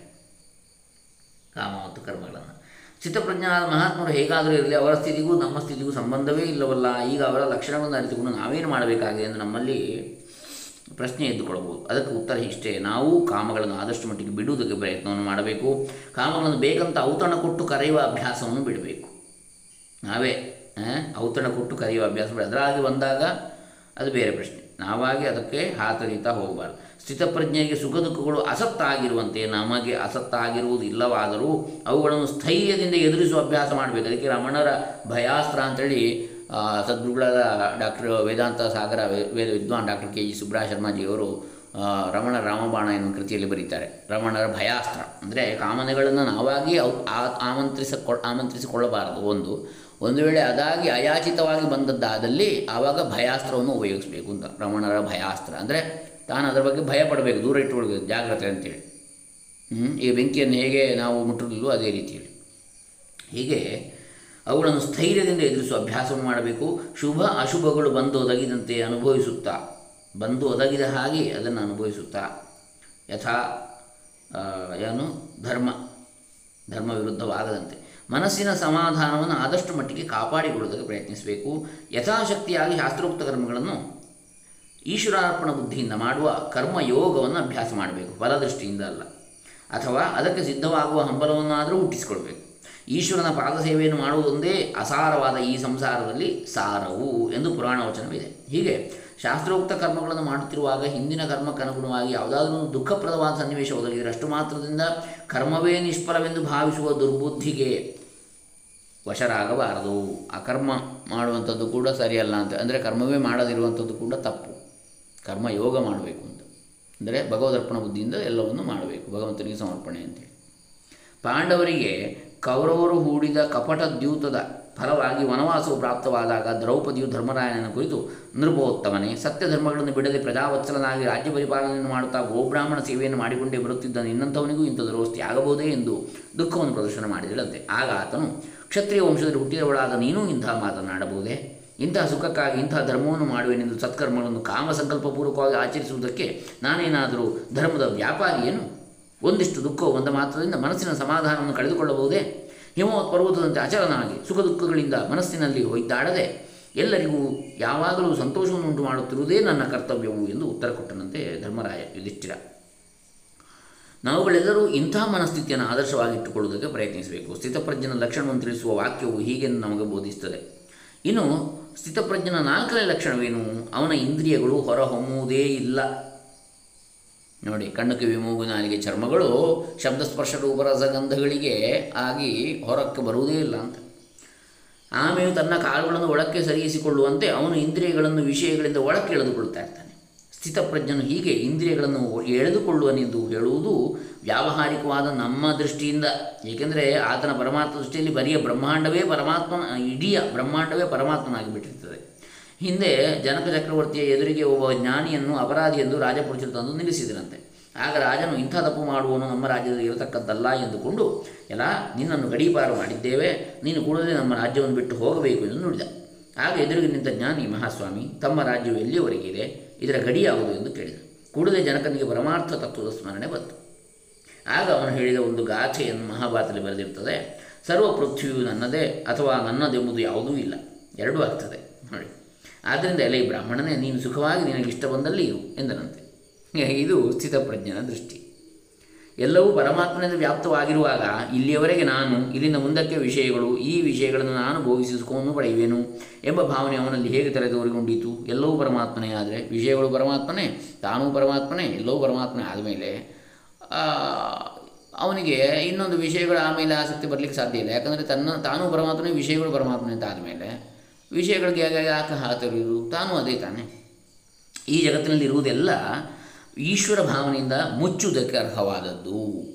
ಕಾಮ ಮತ್ತು ಕರ್ಮಗಳನ್ನು. ಸ್ಥಿತಪ್ರಜ್ಞರಾದ ಮಹಾತ್ಮರು ಹೇಗಾದರೂ ಇರಲಿ, ಅವರ ಸ್ಥಿತಿಗೂ ನಮ್ಮ ಸ್ಥಿತಿಗೂ ಸಂಬಂಧವೇ ಇಲ್ಲವಲ್ಲ. ಈಗ ಅವರ ಲಕ್ಷಣಗಳನ್ನು ಅರಿತುಕೊಂಡು ನಾವೇನು ಮಾಡಬೇಕಾಗಿದೆ ಎಂದು ನಮ್ಮಲ್ಲಿ ಪ್ರಶ್ನೆ ಎದ್ದುಕೊಳ್ಳಬಹುದು. ಅದಕ್ಕೆ ಉತ್ತರ ಇಷ್ಟೇ. ನಾವು ಕಾಮಗಳನ್ನು ಆದಷ್ಟು ಮಟ್ಟಿಗೆ ಬಿಡುವುದಕ್ಕೆ ಪ್ರಯತ್ನವನ್ನು ಮಾಡಬೇಕು. ಕಾಮಗಳನ್ನು ಬೇಕಂತ ಔತಣ ಕೊಟ್ಟು ಕರೆಯುವ ಅಭ್ಯಾಸವನ್ನು ಬಿಡಬೇಕು. ನಾವೇ ಔತಣ ಕೊಟ್ಟು ಕರೆಯುವ ಅಭ್ಯಾಸ ಬಿಡ. ಅದರಾಗಿ ಬಂದಾಗ ಅದು ಬೇರೆ ಪ್ರಶ್ನೆ. ನಾವಾಗಿ ಅದಕ್ಕೆ ಹಾತರೀತಾ ಹೋಗಬಾರ್ದು. ಸ್ಥಿತಪ್ರಜ್ಞೆಗೆ ಸುಖ ದುಃಖಗಳು ಅಸತ್ತಾಗಿರುವಂತೆ ನಮಗೆ ಅಸತ್ತಾಗಿರುವುದು ಇಲ್ಲವಾದರೂ ಅವುಗಳನ್ನು ಸ್ಥೈರ್ಯದಿಂದ ಎದುರಿಸುವ ಅಭ್ಯಾಸ ಮಾಡಬೇಕು. ಅದಕ್ಕೆ ರಮಣರ ಭಯಾಸ್ತ್ರ ಅಂತೇಳಿ ಸದ್ಗುರುಗಳಾದ ಡಾಕ್ಟರ್ ವೇದಾಂತ ಸಾಗರ ವೇದ ವಿದ್ವಾನ್ ಡಾಕ್ಟರ್ ಕೆ ಜಿ ಸುಬ್ರಹ ಶರ್ಮಾಜಿಯವರು ರಮಣ ರಾಮಬಾಣ ಎನ್ನುವ ಕೃತಿಯಲ್ಲಿ ಬರೀತಾರೆ. ರಮಣರ ಭಯಾಸ್ತ್ರ. ಅಂದರೆ ಕಾಮನೆಗಳನ್ನು ನಾವಾಗಿ ಅವು ಆ- ಆಮಂತ್ರಿಸ ಆಮಂತ್ರಿಸಿಕೊಳ್ಳಬಾರದು. ಒಂದು. ಒಂದು ವೇಳೆ ಅದಾಗಿ ಅಯಾಚಿತವಾಗಿ ಬಂದದ್ದಾದಲ್ಲಿ ಆವಾಗ ಭಯಾಸ್ತ್ರವನ್ನು ಉಪಯೋಗಿಸಬೇಕು ಅಂತ. ರಮಣರ ಭಯಾಸ್ತ್ರ. ಅಂದರೆ ತಾನು ಅದರ ಬಗ್ಗೆ ಭಯ ಪಡಬೇಕು ದೂರ ಇಟ್ಟುಕೊಳ್ಬೇಕು ಜಾಗ್ರತೆ ಅಂತೇಳಿ? ಈ ಬೆಂಕಿಯನ್ನು ಹೇಗೆ ನಾವು ಮುಟ್ಟಿರಲಿಲ್ಲೋ ಅದೇ ರೀತಿಯಲ್ಲಿ. ಹೀಗೆ ಅವುಗಳನ್ನು ಸ್ಥೈರ್ಯದಿಂದ ಎದುರಿಸುವ ಅಭ್ಯಾಸವನ್ನು ಮಾಡಬೇಕು. ಶುಭ ಅಶುಭಗಳು ಬಂದು ಒದಗಿದಂತೆ ಅನುಭವಿಸುತ್ತಾ, ಬಂದು ಒದಗಿದ ಹಾಗೆ ಅದನ್ನು ಅನುಭವಿಸುತ್ತಾ. ಯಥಾ ಏನು, ಧರ್ಮ ಧರ್ಮ ವಿರುದ್ಧವಾಗದಂತೆ ಮನಸ್ಸಿನ ಸಮಾಧಾನವನ್ನು ಆದಷ್ಟು ಮಟ್ಟಿಗೆ ಕಾಪಾಡಿಕೊಳ್ಳುವುದಕ್ಕೆ ಪ್ರಯತ್ನಿಸಬೇಕು. ಯಥಾಶಕ್ತಿಯಾಗಿ ಶಾಸ್ತ್ರೋಕ್ತ ಕರ್ಮಗಳನ್ನು ಈಶ್ವರಾರ್ಪಣ ಬುದ್ಧಿಯಿಂದ ಮಾಡುವ ಕರ್ಮಯೋಗವನ್ನು ಅಭ್ಯಾಸ ಮಾಡಬೇಕು. ಫಲದೃಷ್ಟಿಯಿಂದ ಅಲ್ಲ. ಅಥವಾ ಅದಕ್ಕೆ ಸಿದ್ಧವಾಗುವ ಹಂಬಲವನ್ನಾದರೂ ಹುಟ್ಟಿಸಿಕೊಳ್ಬೇಕು. ಈಶ್ವರನ ಪಾದ ಸೇವೆಯನ್ನು ಮಾಡುವುದೊಂದೇ ಅಸಾರವಾದ ಈ ಸಂಸಾರದಲ್ಲಿ ಸಾರವು ಎಂದು ಪುರಾಣ ವಚನವಿದೆ. ಹೀಗೆ ಶಾಸ್ತ್ರೋಕ್ತ ಕರ್ಮಗಳನ್ನು ಮಾಡುತ್ತಿರುವಾಗ ಹಿಂದಿನ ಕರ್ಮಕ್ಕನುಗುಣವಾಗಿ ಯಾವುದಾದ್ರೂ ದುಃಖಪ್ರದವಾದ ಸನ್ನಿವೇಶ ಒದಗಿದರೆ ಅಷ್ಟು ಮಾತ್ರದಿಂದ ಕರ್ಮವೇ ನಿಷ್ಫಲವೆಂದು ಭಾವಿಸುವ ದುರ್ಬುದ್ಧಿಗೆ ವಶರಾಗಬಾರದು. ಅಕರ್ಮ ಕರ್ಮ ಮಾಡುವಂಥದ್ದು ಕೂಡ ಸರಿಯಲ್ಲ ಅಂತ. ಅಂದರೆ ಕರ್ಮವೇ ಮಾಡದಿರುವಂಥದ್ದು ಕೂಡ ತಪ್ಪು. ಕರ್ಮ ಯೋಗ ಮಾಡಬೇಕು ಅಂತ. ಅಂದರೆ ಭಗವದರ್ಪಣ ಬುದ್ಧಿಯಿಂದ ಎಲ್ಲವನ್ನು ಮಾಡಬೇಕು. ಭಗವಂತನಿಗೆ ಸಮರ್ಪಣೆ ಅಂತೇಳಿ ಪಾಂಡವರಿಗೆ ಕೌರವರು ಹೂಡಿದ ಕಪಟ ದ್ಯೂತದ ಫಲವಾಗಿ ವನವಾಸವು ಪ್ರಾಪ್ತವಾದಾಗ ದ್ರೌಪದಿಯು ಧರ್ಮರಾಯನ ಕುರಿತು, ನೃಪೋತ್ತಮನೆ ಸತ್ಯ ಧರ್ಮಗಳನ್ನು ಬಿಡದೆ ಪ್ರಜಾವತ್ಸಲನಾಗಿ ರಾಜ್ಯ ಪರಿಪಾಲನೆಯನ್ನು ಮಾಡುತ್ತಾ ಗೋಬ್ರಾಹ್ಮಣ ಸೇವೆಯನ್ನು ಮಾಡಿಕೊಂಡೇ ಬರುತ್ತಿದ್ದ ನಿನ್ನಂಥವನಿಗೂ ಇಂಥ ದುರವಸ್ಥೆ ಆಗಬಹುದೇ? ಎಂದು ದುಃಖವನ್ನು ಪ್ರದರ್ಶನ ಮಾಡಿದಳಂತೆ. ಆಗ ಆತನು, ಕ್ಷತ್ರಿಯ ವಂಶದಲ್ಲಿ ಹುಟ್ಟಿದವಳಾದ ನೀನೂ ಇಂತಹ ಮಾತನಾಡಬಹುದೇ ಇಂತಹ ಸುಖಕ್ಕಾಗಿ ಇಂತಹ ಧರ್ಮವನ್ನು ಮಾಡುವೆನೆಂದು ಸತ್ಕರ್ಮಗಳನ್ನು ಕಾಮ ಸಂಕಲ್ಪಪೂರ್ವಕವಾಗಿ ಆಚರಿಸುವುದಕ್ಕೆ ನಾನೇನಾದರೂ ಧರ್ಮದ ವ್ಯಾಪಾರಿಯೇನು? ಒಂದಿಷ್ಟು ದುಃಖವು ಬಂದ ಮಾತ್ರದಿಂದ ಮನಸ್ಸಿನ ಸಮಾಧಾನವನ್ನು ಕಳೆದುಕೊಳ್ಳಬಹುದೇ? ಹಿಮವತ್ ಪರ್ವತದಂತೆ ಅಚಲನಾಗಿ ಸುಖ ದುಃಖಗಳಿಂದ ಮನಸ್ಸಿನಲ್ಲಿ ಹೊಯ್ದಾಡದೆ ಎಲ್ಲರಿಗೂ ಯಾವಾಗಲೂ ಸಂತೋಷವನ್ನು ಉಂಟು ಮಾಡುತ್ತಿರುವುದೇ ನನ್ನ ಕರ್ತವ್ಯವು ಎಂದು ಉತ್ತರ ಕೊಟ್ಟನಂತೆ ಧರ್ಮರಾಯ ಯುಧಿಷ್ಠಿರ. ನಾವುಗಳೆಲ್ಲರೂ ಇಂಥ ಮನಸ್ಥಿತಿಯನ್ನು ಆದರ್ಶವಾಗಿಟ್ಟುಕೊಳ್ಳುವುದಕ್ಕೆ ಪ್ರಯತ್ನಿಸಬೇಕು. ಸ್ಥಿತಪ್ರಜ್ಞನ ಲಕ್ಷಣವನ್ನು ತಿಳಿಸುವ ವಾಕ್ಯವು ಹೀಗೆಂದು ನಮಗೆ ಬೋಧಿಸುತ್ತದೆ. ಇನ್ನು ಸ್ಥಿತಪ್ರಜ್ಞನ ನಾಲ್ಕನೇ ಲಕ್ಷಣವೇನು? ಅವನ ಇಂದ್ರಿಯಗಳು ಹೊರಹೊಮ್ಮುವುದೇ ಇಲ್ಲ. ನೋಡಿ ಕಣ್ಣು ಕಿವಿ ಮೂಗು ನಾಲಿಗೆ ಚರ್ಮಗಳು, ಶಬ್ದಸ್ಪರ್ಶ ರೂಪರಸ ಗಂಧಗಳಿಗೆ ಆಗಿ ಹೊರಕ್ಕೆ ಬರುವುದೇ ಇಲ್ಲ ಅಂತ. ಆಮೆಯು ತನ್ನ ಕಾಲುಗಳನ್ನು ಒಳಕ್ಕೆ ಸರಿಯಿಸಿಕೊಳ್ಳುವಂತೆ ಅವನು ಇಂದ್ರಿಯಗಳನ್ನು, ವಿಷಯಗಳಿಂದ ಒಳಕ್ಕೆ ಎಳೆದುಕೊಳ್ಳುತ್ತಾ ಇರ್ತಾನೆ. ಸ್ಥಿತಪ್ರಜ್ಞನು ಹೀಗೆ ಇಂದ್ರಿಯಗಳನ್ನು ಎಳೆದುಕೊಳ್ಳುವನೆಂದು ಹೇಳುವುದು ವ್ಯಾವಹಾರಿಕವಾದ ನಮ್ಮ ದೃಷ್ಟಿಯಿಂದ. ಏಕೆಂದರೆ ಆತನ ಪರಮಾತ್ಮ ದೃಷ್ಟಿಯಲ್ಲಿ ಬರಿಯ ಬ್ರಹ್ಮಾಂಡವೇ ಪರಮಾತ್ಮನ ಇಡೀ ಬ್ರಹ್ಮಾಂಡವೇ ಪರಮಾತ್ಮನಾಗಿ ಬಿಟ್ಟಿರ್ತದೆ ಹಿಂದೆ ಜನಕ ಚಕ್ರವರ್ತಿಯ ಎದುರಿಗೆ ಒಬ್ಬ ಜ್ಞಾನಿಯನ್ನು ಅಪರಾಧಿ ಎಂದು ರಾಜಪುರುಷರು ತಂದು ನಿಲ್ಲಿಸಿದರಂತೆ. ಆಗ ರಾಜನು ಇಂಥ ತಪ್ಪು ಮಾಡುವನು ನಮ್ಮ ರಾಜ್ಯದಲ್ಲಿ ಇರತಕ್ಕದ್ದಲ್ಲ ಎಂದುಕೊಂಡು ಎಲ್ಲ ನಿನ್ನನ್ನು ಗಡೀಪಾರು ಮಾಡಿದ್ದೇವೆ. ನೀನು ಕೂಡಲೇ ನಮ್ಮ ರಾಜ್ಯವನ್ನು ಬಿಟ್ಟು ಹೋಗಬೇಕು ಎಂದು ನುಡಿದ. ಆಗ ಎದುರಿಗೆ ನಿಂತ ಜ್ಞಾನಿ, ಮಹಾಸ್ವಾಮಿ, ತಮ್ಮ ರಾಜ್ಯವು ಎಲ್ಲಿಯವರೆಗಿದೆ ಇದರ ಗಡಿ ಎಂದು ಕೇಳಿದ. ಕೂಡಲೇ ಜನಕನಿಗೆ ಪರಮಾರ್ಥ ತತ್ವದ ಸ್ಮರಣೆ ಬಂತು. ಆಗ ಅವನು ಹೇಳಿದ ಒಂದು ಗಾಥೆಯನ್ನು ಮಹಾಭಾರತದಲ್ಲಿ ಬರೆದಿರ್ತದೆ ಸರ್ವ ಪೃಥ್ವಿಯು ನನ್ನದೇ ಅಥವಾ ನನ್ನದೆಂಬುದು ಯಾವುದೂ ಇಲ್ಲ. ಎರಡೂ ಆಗ್ತದೆ. ನೋಡಿ. ಆದ್ದರಿಂದ ಎಲೆ ಬ್ರಾಹ್ಮಣನೇ, ನೀನು ಸುಖವಾಗಿ ನಿನಗೆ ಇಷ್ಟ ಬಂದಲ್ಲಿ ಇರು ಎಂದನಂತೆ. ಇದು ಸ್ಥಿತಪ್ರಜ್ಞನ ದೃಷ್ಟಿ. ಎಲ್ಲವೂ ಪರಮಾತ್ಮನಿಂದ ವ್ಯಾಪ್ತವಾಗಿರುವಾಗ ಇಲ್ಲಿಯವರೆಗೆ ನಾನು ಇಲ್ಲಿಂದ ಮುಂದಕ್ಕೆ ವಿಷಯಗಳು, ಈ ವಿಷಯಗಳನ್ನು ನಾನು ಭೋಗಿಸಿ ಸುಖವನ್ನು ಪಡೆಯುವೆನು ಎಂಬ ಭಾವನೆ ಅವನಲ್ಲಿ ಹೇಗೆ ತೆರೆದೋರಿಕೊಂಡಿತು ಎಲ್ಲವೂ ಪರಮಾತ್ಮನೇ, ಆದರೆ ವಿಷಯಗಳು ಪರಮಾತ್ಮನೇ, ತಾನೂ ಪರಮಾತ್ಮನೇ, ಎಲ್ಲವೂ ಪರಮಾತ್ಮನೇ ಆದಮೇಲೆ ಅವನಿಗೆ ಇನ್ನೊಂದು ವಿಷಯಗಳ ಆಮೇಲೆ ಆಸಕ್ತಿ ಬರಲಿಕ್ಕೆ ಸಾಧ್ಯ ಇಲ್ಲ. ಯಾಕಂದರೆ ತನ್ನ, ತಾನೂ ಪರಮಾತ್ಮನೇ, ವಿಷಯಗಳು ಪರಮಾತ್ಮನೇ ಅಂತ ಆದಮೇಲೆ ವಿಷಯಗಳಿಗೆ ಯಾಕೆ ಹಾತರಿರು ತಾನೂ ಅದೇ ತಾನೆ. ಈ ಜಗತ್ತಿನಲ್ಲಿ ಇರುವುದೆಲ್ಲ ಈಶ್ವರ ಭಾವನೆಯಿಂದ ಮುಚ್ಚುವುದಕ್ಕೆ ಅರ್ಹವಾದದ್ದು.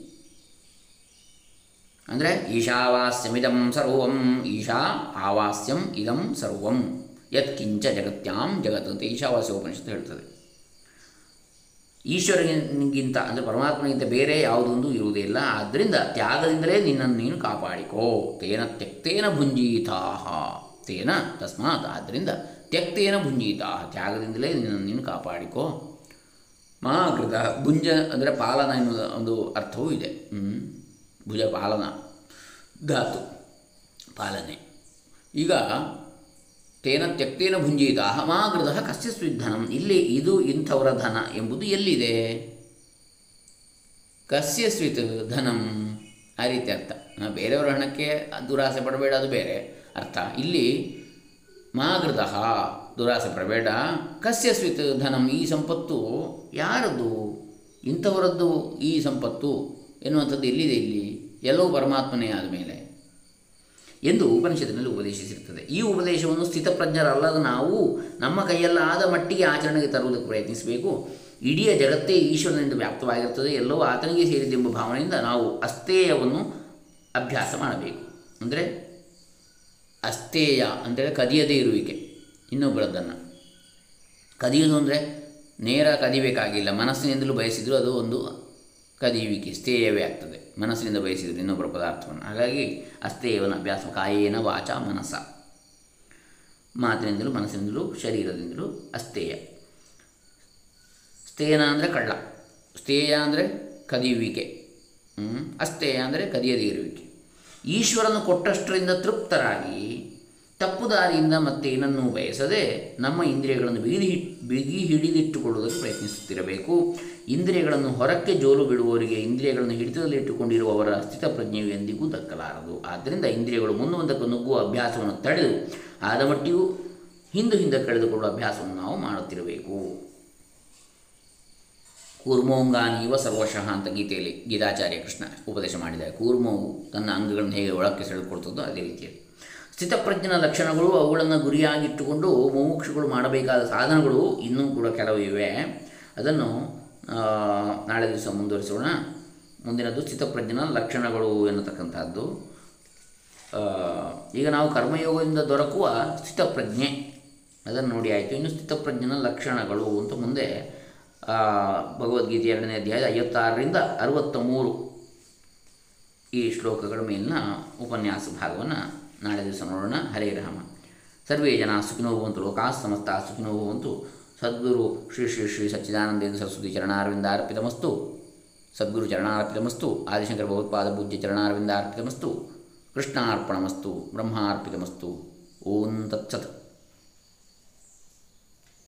ಅಂದರೆ ಈಶಾವಾಸ್ಯಮಿದಂ ಸರ್ವಂ, ಈಶಾ ಆವಾಸ್ಯಂ ಇದಂ ಸರ್ವಂ. ಯತ್ಕಿಂಚ ಜಗತ್ಯಾಂ ಜಗತ್ ಅಂತ ಈಶಾವಾಸ್ಯ ಉಪನಿಷತ್ತು ಹೇಳ್ತದೆ. ಈಶ್ವರನಿಗಿಂತ ಅಂದರೆ ಪರಮಾತ್ಮನಿಗಿಂತ ಬೇರೆ ಯಾವುದೊಂದು ಇರುವುದೇ ಇಲ್ಲ. ಆದ್ದರಿಂದ ತ್ಯಾಗದಿಂದಲೇ ನಿನ್ನನ್ನು ನೀನು ಕಾಪಾಡಿಕೋ. ತೇನ ತ್ಯಕ್ತೇನ ಭುಂಜೀತಾಹ. ತೇನ ತಸ್ಮಾತ್ ಆದ್ದರಿಂದ ತ್ಯಕ್ತೇನ ಭುಂಜೀತ, ತ್ಯಾಗದಿಂದಲೇ ನಿನ್ನ ನೀನು ಕಾಪಾಡಿಕೋ. ಮಹಾಕೃತ, ಭುಂಜ ಅಂದರೆ ಪಾಲನ ಎನ್ನುವ ಒಂದು ಅರ್ಥವೂ ಇದೆ. ಭುಜ ಪಾಲನ, ಧಾತು, ಪಾಲನೆ. ಈಗ ತೇನ ತ್ಯಕ್ತೇನ ಭುಂಜೀತ, ಮಹಾಕೃತ ಕಸ್ಯ ಸ್ವಿಧನಂ ಇಲ್ಲಿ ಇದು ಇಂಥವರ ಧನ ಎಂಬುದು ಎಲ್ಲಿದೆ? ಕಸ್ಯ ಸ್ವಿತ್ ಧನಂ ಆ ರೀತಿ ಅರ್ಥ. ಬೇರೆಯವರ ಹಣಕ್ಕೆ ದುರಾಸೆ ಪಡಬೇಡ, ಅದು ಬೇರೆ. ಅರ್ಥ. ಇಲ್ಲಿ ಮಾಗೃತ ದುರಾಸ ಪ್ರಬೇಡ ಕಸ್ಯ ಸ್ವಿತ್ ಧನಂ, ಈ ಸಂಪತ್ತು ಯಾರದ್ದು? ಇಂಥವರದ್ದು ಈ ಸಂಪತ್ತು ಎನ್ನುವಂಥದ್ದು ಎಲ್ಲಿದೆ ಇಲ್ಲಿ? ಎಲ್ಲೋ ಪರಮಾತ್ಮನೇ ಆದಮೇಲೆ ಎಂದು ಉಪನಿಷತ್ತಿನಲ್ಲಿ ಉಪದೇಶಿಸಿರುತ್ತದೆ ಈ ಉಪದೇಶವನ್ನು ಸ್ಥಿತಪ್ರಜ್ಞರಲ್ಲದ ನಾವು ನಮ್ಮ ಕೈಯಲ್ಲಾದ ಮಟ್ಟಿಗೆ ಆಚರಣೆಗೆ ತರುವುದಕ್ಕೆ ಪ್ರಯತ್ನಿಸಬೇಕು. ಇಡೀ ಜಗತ್ತೇ ಈಶ್ವರನಿಂದ ವ್ಯಾಪ್ತವಾಗಿರುತ್ತದೆ ಎಲ್ಲವೂ ಆತನಿಗೆ ಸೇರಿದೆಂಬ ಭಾವನೆಯಿಂದ ನಾವು ಅಸ್ತೇಯವನ್ನು ಅಭ್ಯಾಸ ಮಾಡಬೇಕು. ಅಂದರೆ ಅಸ್ತೇಯ ಅಂತೇಳಿ ಕದಿಯದೇ ಇರುವಿಕೆ. ಇನ್ನೊಬ್ಬರದ್ದನ್ನು ಕದಿಯೋದು ಅಂದರೆ ನೇರ ಕದಿಬೇಕಾಗಿಲ್ಲ. ಮನಸ್ಸಿನಿಂದಲೂ ಬಯಸಿದರೂ ಅದು ಒಂದು ಕದಿಯುವಿಕೆ, ಸ್ಥೇಯವೇ ಆಗ್ತದೆ. ಮನಸ್ಸಿನಿಂದ ಬಯಸಿದರೆ ಇನ್ನೊಬ್ಬರ ಪದಾರ್ಥವನ್ನು. ಹಾಗಾಗಿ ಅಸ್ಥೇಯವನ್ನು ಅಭ್ಯಾಸ, ಕಾಯೇನ ವಾಚ ಮನಸ್ಸ ಮಾತಿನಿಂದಲೂ ಮನಸ್ಸಿನಿಂದಲೂ ಶರೀರದಿಂದಲೂ ಅಸ್ಥೇಯ. ಸ್ಥೇಯನ ಅಂದರೆ ಕಳ್ಳ. ಸ್ಥೇಯ ಅಂದರೆ ಕದಿಯುವಿಕೆ? ಅಸ್ಥೇಯ ಅಂದರೆ ಕದಿಯದೇ ಇರುವಿಕೆ. ಈಶ್ವರನು ಕೊಟ್ಟಷ್ಟರಿಂದ ತೃಪ್ತರಾಗಿ ತಪ್ಪು ದಾರಿಯಿಂದ ಮತ್ತೆ ಏನನ್ನೂ ಬಯಸದೆ ನಮ್ಮ ಇಂದ್ರಿಯಗಳನ್ನು ಬಿಗಿ ಬಿಗಿ ಹಿಡಿದಿಟ್ಟುಕೊಳ್ಳುವುದಕ್ಕೆ ಪ್ರಯತ್ನಿಸುತ್ತಿರಬೇಕು. ಇಂದ್ರಿಯಗಳನ್ನು ಹೊರಕ್ಕೆ ಜೋಲು ಬಿಡುವವರಿಗೆ ಇಂದ್ರಿಯಗಳನ್ನು ಹಿಡಿತದಲ್ಲಿಟ್ಟುಕೊಂಡಿರುವವರ ಸ್ಥಿತಪ್ರಜ್ಞೆಯು ಎಂದಿಗೂ ದಕ್ಕಲಾರದು. ಆದ್ದರಿಂದ ಇಂದ್ರಿಯಗಳು ಮುಂದೆ ನುಗ್ಗುವ ಅಭ್ಯಾಸವನ್ನು ತಡೆದು ಆದ ಮಟ್ಟಿಗೂ ಹಿಂದೆ ಹಿಂದೆ ಕಳೆದುಕೊಳ್ಳುವ ಅಭ್ಯಾಸವನ್ನು ನಾವು ಮಾಡುತ್ತಿರಬೇಕು. ಕೂರ್ಮೋಂಗಾನೀವ ಸರ್ವಶಃ ಅಂತ ಗೀತೆಯಲ್ಲಿ ಗೀತಾಚಾರ್ಯ ಕೃಷ್ಣ ಉಪದೇಶ ಮಾಡಿದ್ದಾರೆ. ಕೂರ್ಮವು ತನ್ನ ಅಂಗಗಳನ್ನು ಹೇಗೆ ಒಳಕ್ಕೆ ಸೆಳೆದುಕೊಳ್ತದೋ ಅದೇ ರೀತಿಯಲ್ಲಿ. ಸ್ಥಿತಪ್ರಜ್ಞನ ಲಕ್ಷಣಗಳು ಅವುಗಳನ್ನು ಗುರಿಯಾಗಿಟ್ಟುಕೊಂಡು ಮುಮುಕ್ಷುಗಳು ಮಾಡಬೇಕಾದ ಸಾಧನಗಳು ಇನ್ನೂ ಕೂಡ ಕೆಲವು ಇವೆ. ಅದನ್ನು ನಾಳೆ ದಿವಸ ಮುಂದುವರಿಸೋಣ. ಮುಂದಿನದು ಸ್ಥಿತಪ್ರಜ್ಞನ ಲಕ್ಷಣಗಳು ಎನ್ನತಕ್ಕಂಥದ್ದು. ಈಗ ನಾವು ಕರ್ಮಯೋಗದಿಂದ ದೊರಕುವ ಸ್ಥಿತಪ್ರಜ್ಞೆ. ಅದನ್ನು ನೋಡಿ ಆಯಿತು. ಇನ್ನು ಸ್ಥಿತಪ್ರಜ್ಞನ ಲಕ್ಷಣಗಳು ಅಂತ ಮುಂದೆ ಭಗವದ್ಗೀತೆ ಎರಡನೇ ಅಧ್ಯಾಯ ಐವತ್ತಾರರಿಂದ ಅರವತ್ತ ಮೂರು ಈ ಶ್ಲೋಕಗಳ ಮೇಲಿನ ಉಪನ್ಯಾಸ ಭಾಗವನ್ನು ನಾಳೆ ದಿವಸ ನೋಡೋಣ. ಹರೇ ರಾಮ. ಸರ್ವೇ ಜನ ಸುಖಿನೋ ಭವಂತು ಲೋಕಾ ಸಮಸ್ತ ಸುಖಿನೋ ಭವಂತು. ಸದ್ಗುರು ಶ್ರೀ ಶ್ರೀ ಶ್ರೀ ಸಚ್ಚಿದಾನಂದೇಂದ್ರ ಸರಸ್ವತಿ ಚರಣಾರ್ವಿಂದಾರ್ಪಿತಮಸ್ತು. ಸದ್ಗುರು ಚರಣಾರ್ಪಿತಮಸ್ತು. ಆದಿಶಂಕರ ಭಗವತ್ಪಾದ ಪೂಜ್ಯ ಚರಣಾರ್ವಿಂದಾರ್ಪಿತಮಸ್ತು. ಕೃಷ್ಣಾರ್ಪಣಮಸ್ತು. ಬ್ರಹ್ಮಾರ್ಪಿತಮಸ್ತು. ಓಂ ತತ್ಸತ್.